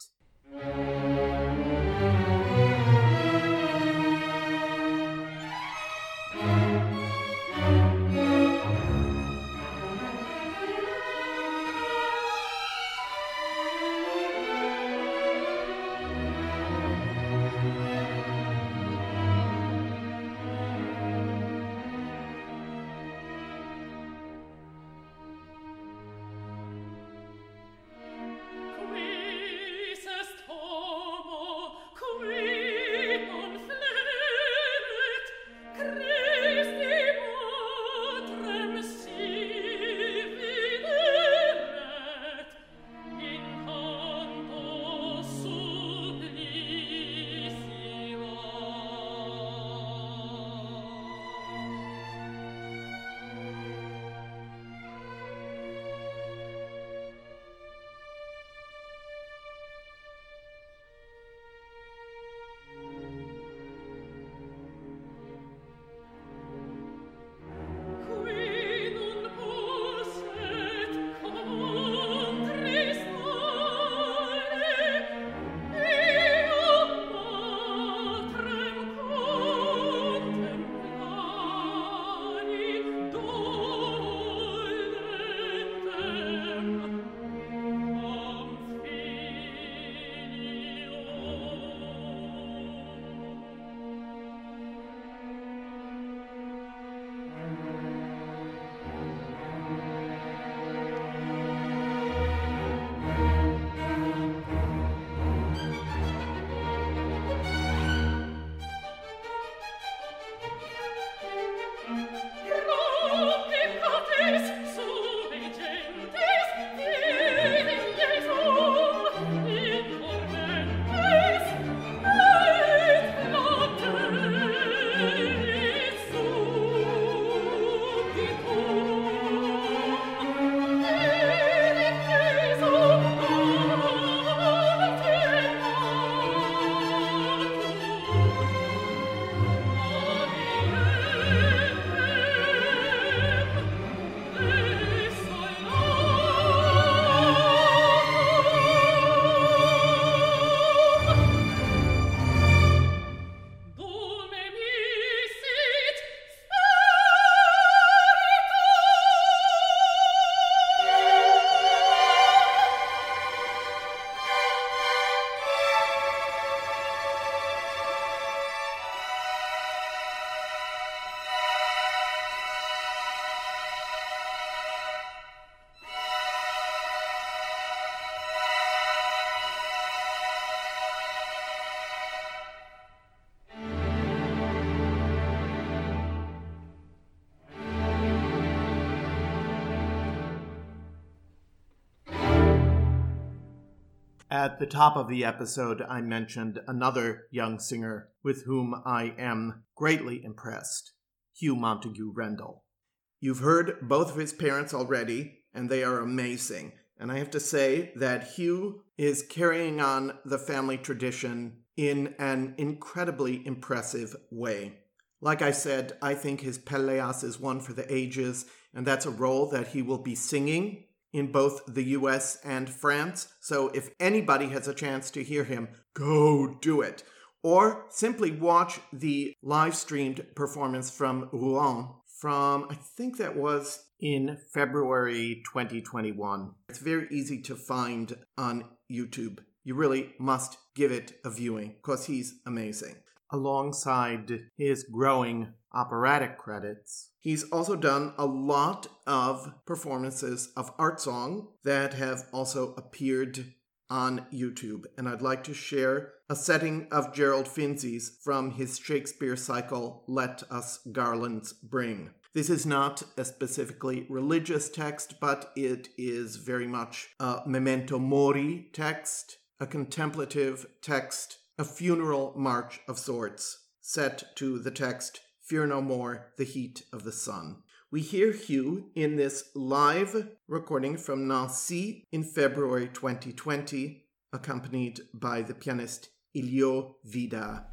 At the top of the episode, I mentioned another young singer with whom I am greatly impressed Huw Montague Rendall. You've heard both of his parents already, and they are amazing. And I have to say that Hugh is carrying on the family tradition in an incredibly impressive way. Like I said, I think his Pelléas is one for the ages, and that's a role that he will be singing in both the US and France. So if anybody has a chance to hear him, go do it. Or simply watch the live streamed performance from Rouen from, I think that was in February 2021. It's very easy to find on YouTube. You really must give it a viewing because he's amazing. Alongside his growing operatic credits. He's also done a lot of performances of art song that have also appeared on YouTube. And I'd like to share a setting of Gerald Finzi's from his Shakespeare cycle, Let Us Garlands Bring. This is not a specifically religious text, but it is very much a memento mori text, a contemplative text, a funeral march of sorts, set to the text Fear No More, The Heat of the Sun. We hear Huw in this live recording from Nancy in February 2020, accompanied by the pianist Ilio Vida.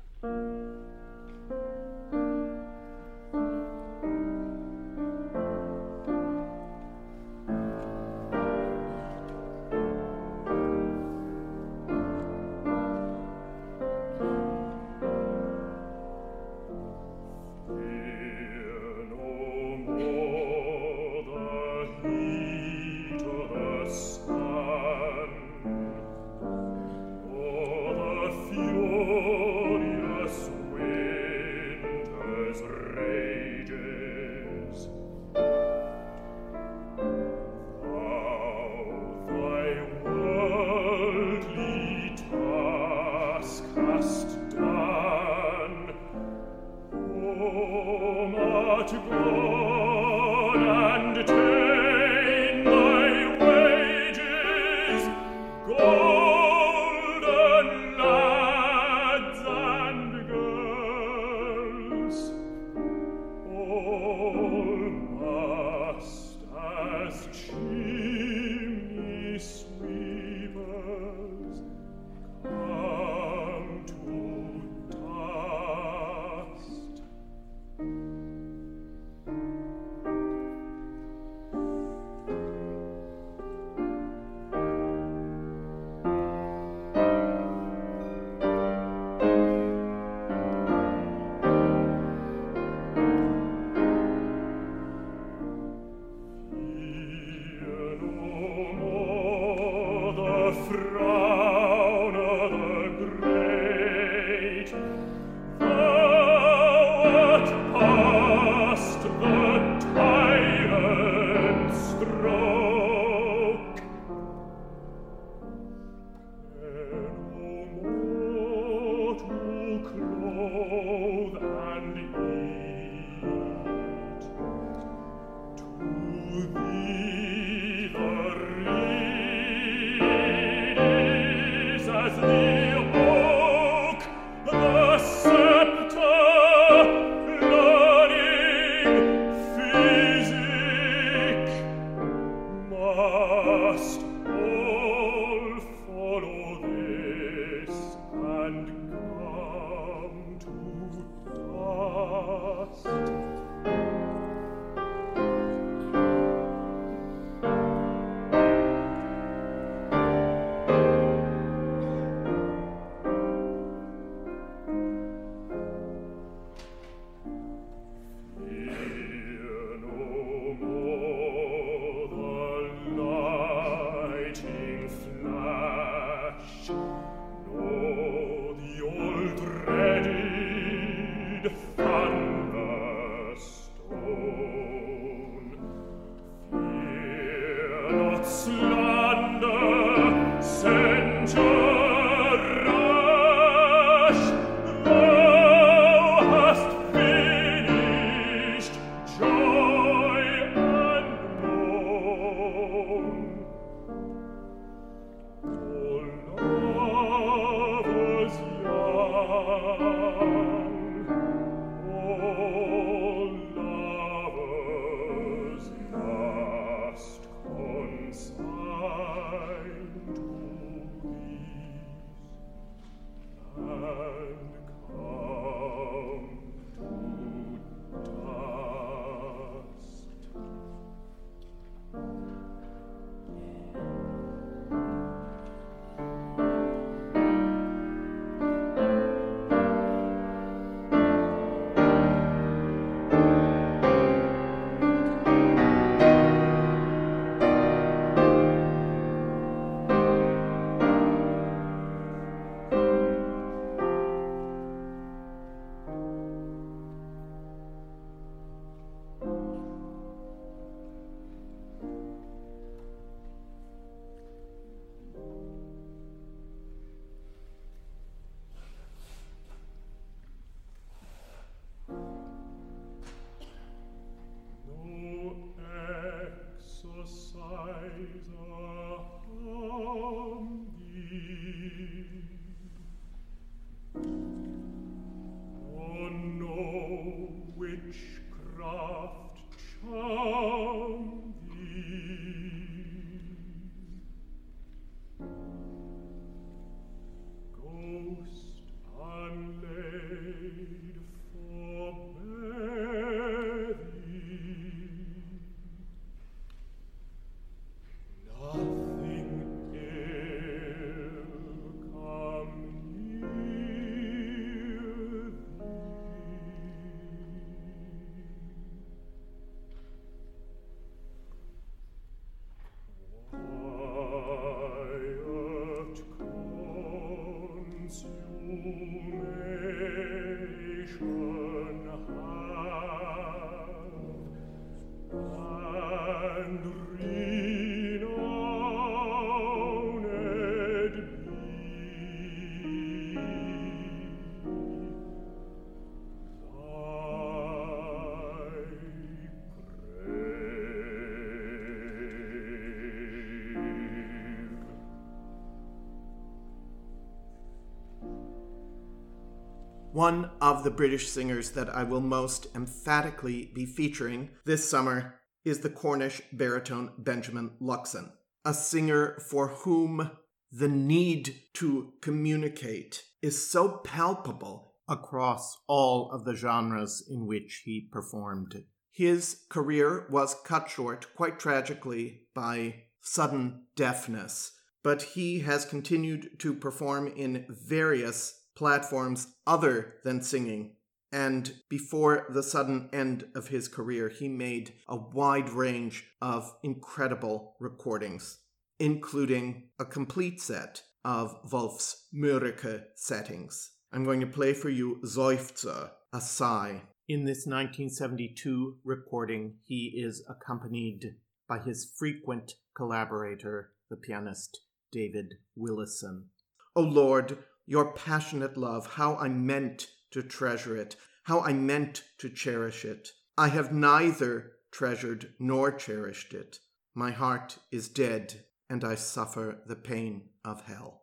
Ghost and One of the British singers that I will most emphatically be featuring this summer is the Cornish baritone Benjamin Luxon, a singer for whom the need to communicate is so palpable across all of the genres in which he performed. His career was cut short quite tragically by sudden deafness, but he has continued to perform in various platforms other than singing. And before the sudden end of his career, he made a wide range of incredible recordings, including a complete set of Wolf's Mörike settings. I'm going to play for you Seufzer, a sigh. In this 1972 recording, he is accompanied by his frequent collaborator, the pianist David Willison. O oh Lord, your passionate love, how I meant to treasure it, how I meant to cherish it. I have neither treasured nor cherished it. My heart is dead, and I suffer the pain of hell.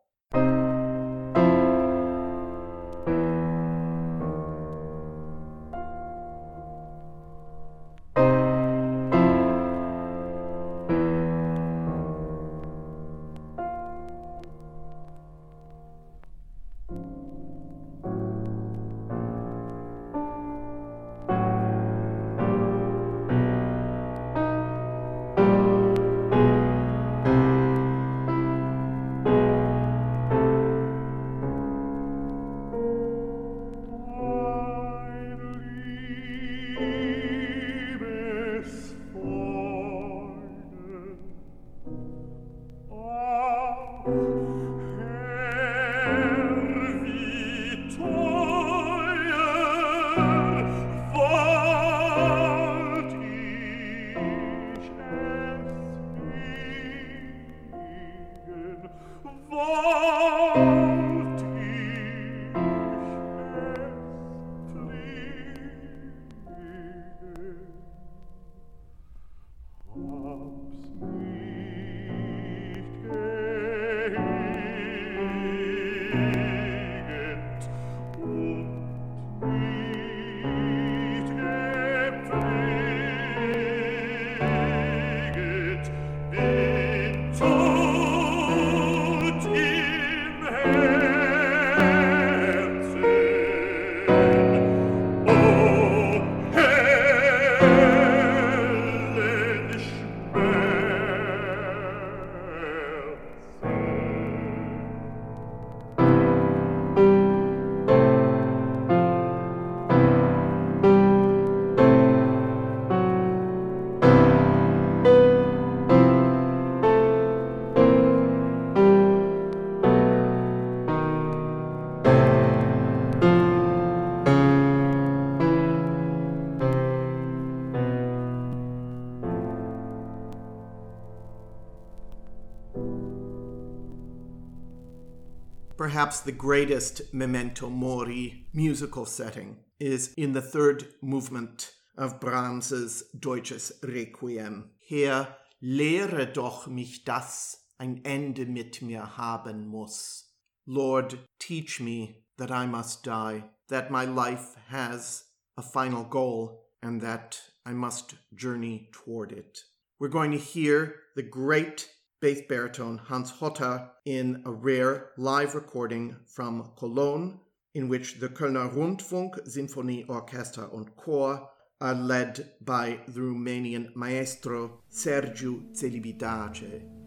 Perhaps the greatest memento mori musical setting is in the third movement of Brahms's Deutsches Requiem. Herr, lehre doch mich, dass ein Ende mit mir haben muss. Lord, teach me that I must die, that my life has a final goal, and that I must journey toward it. We're going to hear the great bass baritone Hans Hotter in a rare live recording from Cologne, in which the Kölner Rundfunk Sinfonie Orchestra und Chor are led by the Romanian maestro Sergiu Celibidache.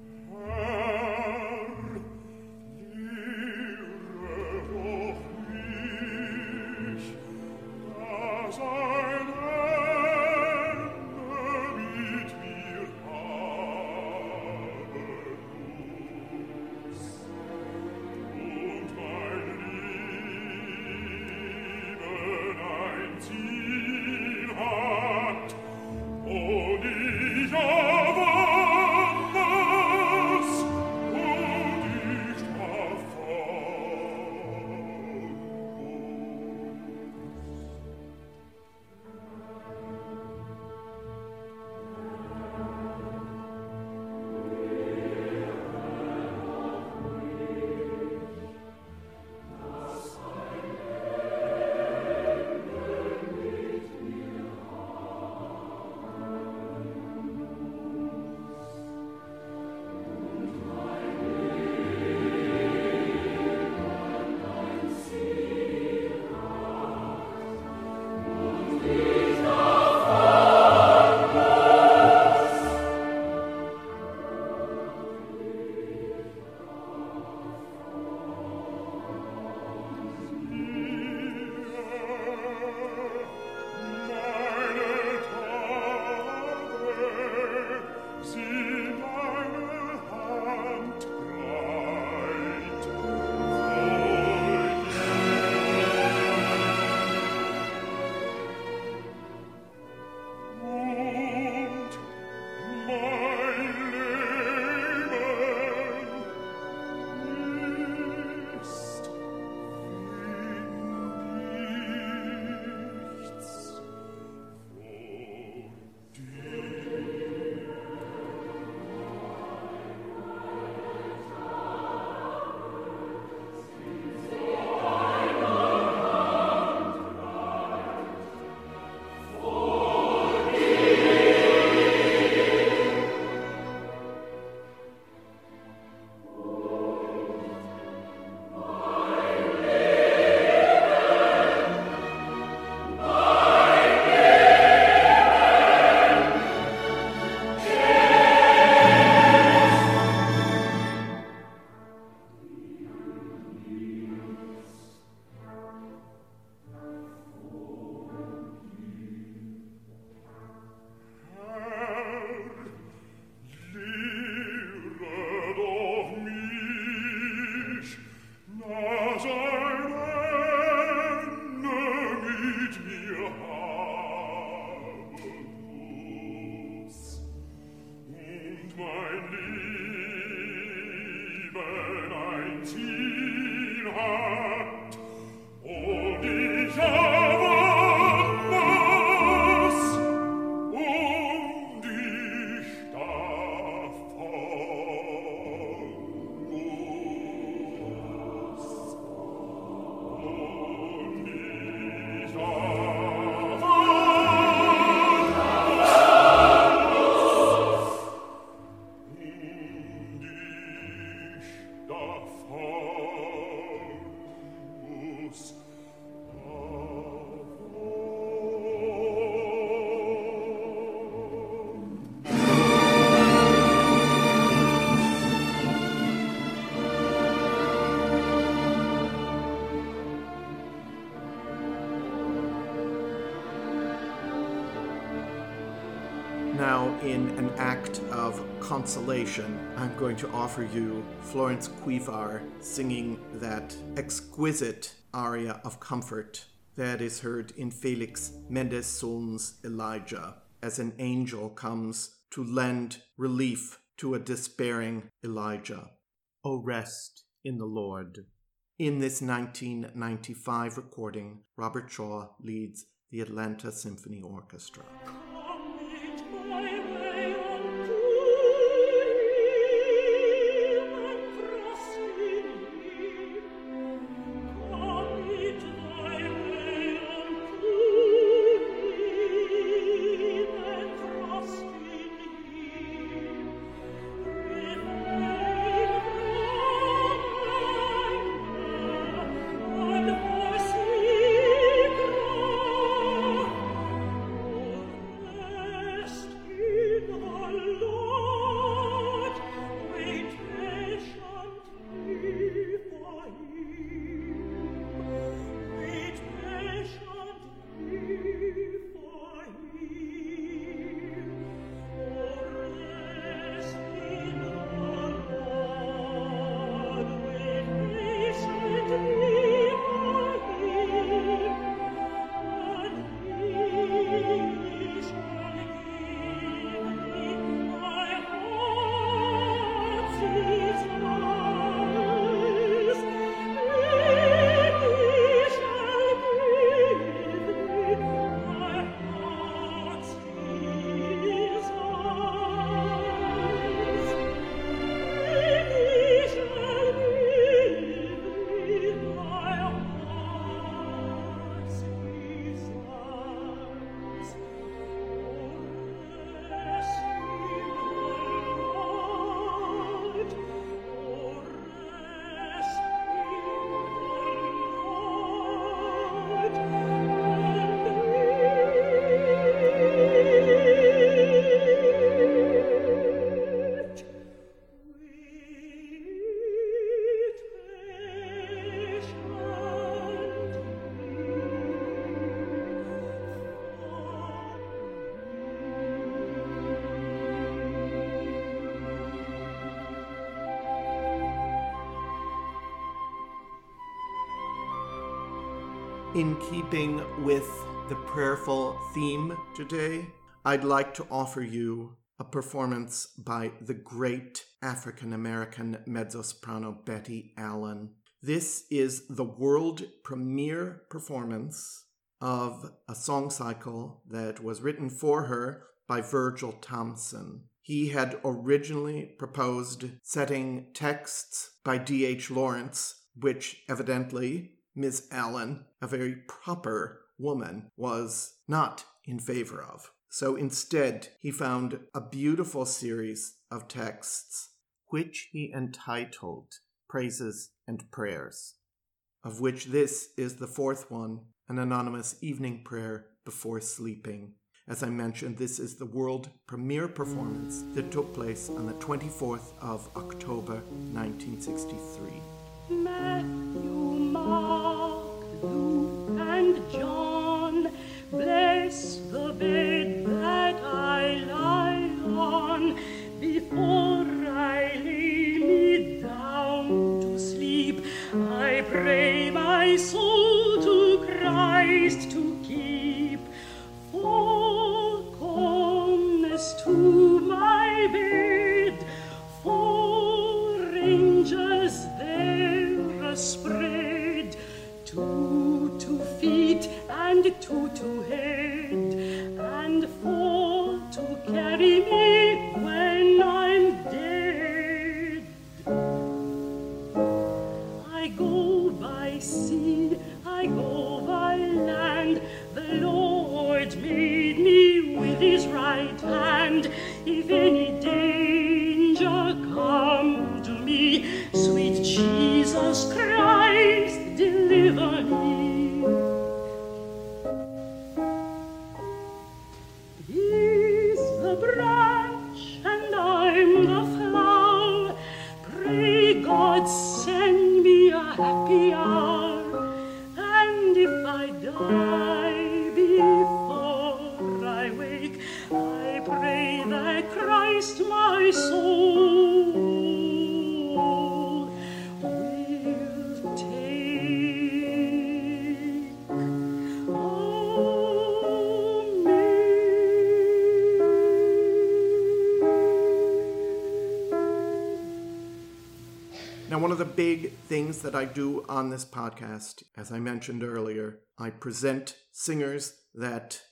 Consolation, I'm going to offer you Florence Quivar singing that exquisite aria of comfort that is heard in Felix Mendelssohn's Elijah, as an angel comes to lend relief to a despairing Elijah. O rest in the Lord. In this 1995 recording, Robert Shaw leads the Atlanta Symphony Orchestra. In keeping with the prayerful theme today, I'd like to offer you a performance by the great African American mezzo soprano Betty Allen. This is the world premiere performance of a song cycle that was written for her by Virgil Thomson. He had originally proposed setting texts by D.H. Lawrence, which evidently Miss Allen, a very proper woman, was not in favor of. So instead, he found a beautiful series of texts, which he entitled Praises and Prayers, of which this is the fourth one, an anonymous evening prayer before sleeping. As I mentioned, this is the world premiere performance that took place on the 24th of October 1963. Matthew me down to sleep. I pray my soul that I do on this podcast, as I mentioned earlier, I present singers that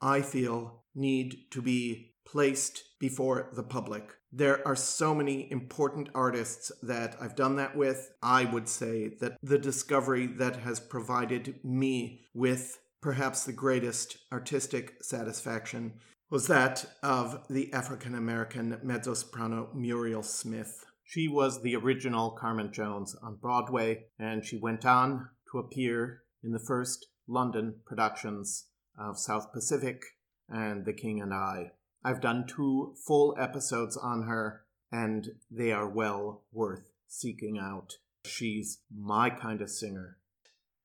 I feel need to be placed before the public. There are so many important artists that I've done that with. I would say that the discovery that has provided me with perhaps the greatest artistic satisfaction was that of the African American mezzo soprano Muriel Smith. She was the original Carmen Jones on Broadway, and she went on to appear in the first London productions of South Pacific and The King and I. I've done two full episodes on her, and they are well worth seeking out. She's my kind of singer.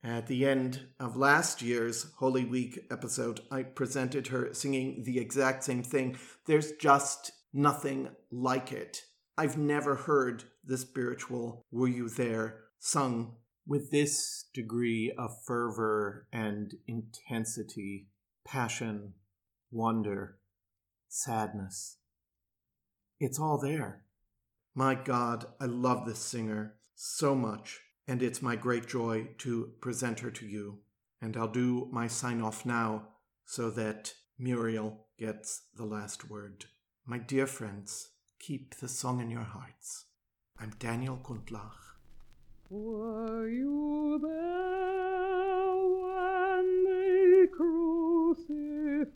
At the end of last year's Holy Week episode, I presented her singing the exact same thing. There's just nothing like it. I've never heard the spiritual Were You There sung with this degree of fervor and intensity, passion, wonder, sadness. It's all there. My God, I love this singer so much, and it's my great joy to present her to you. And I'll do my sign off now so that Muriel gets the last word. My dear friends, keep the song in your hearts. I'm Daniel Gundlach. Were you there when they crucified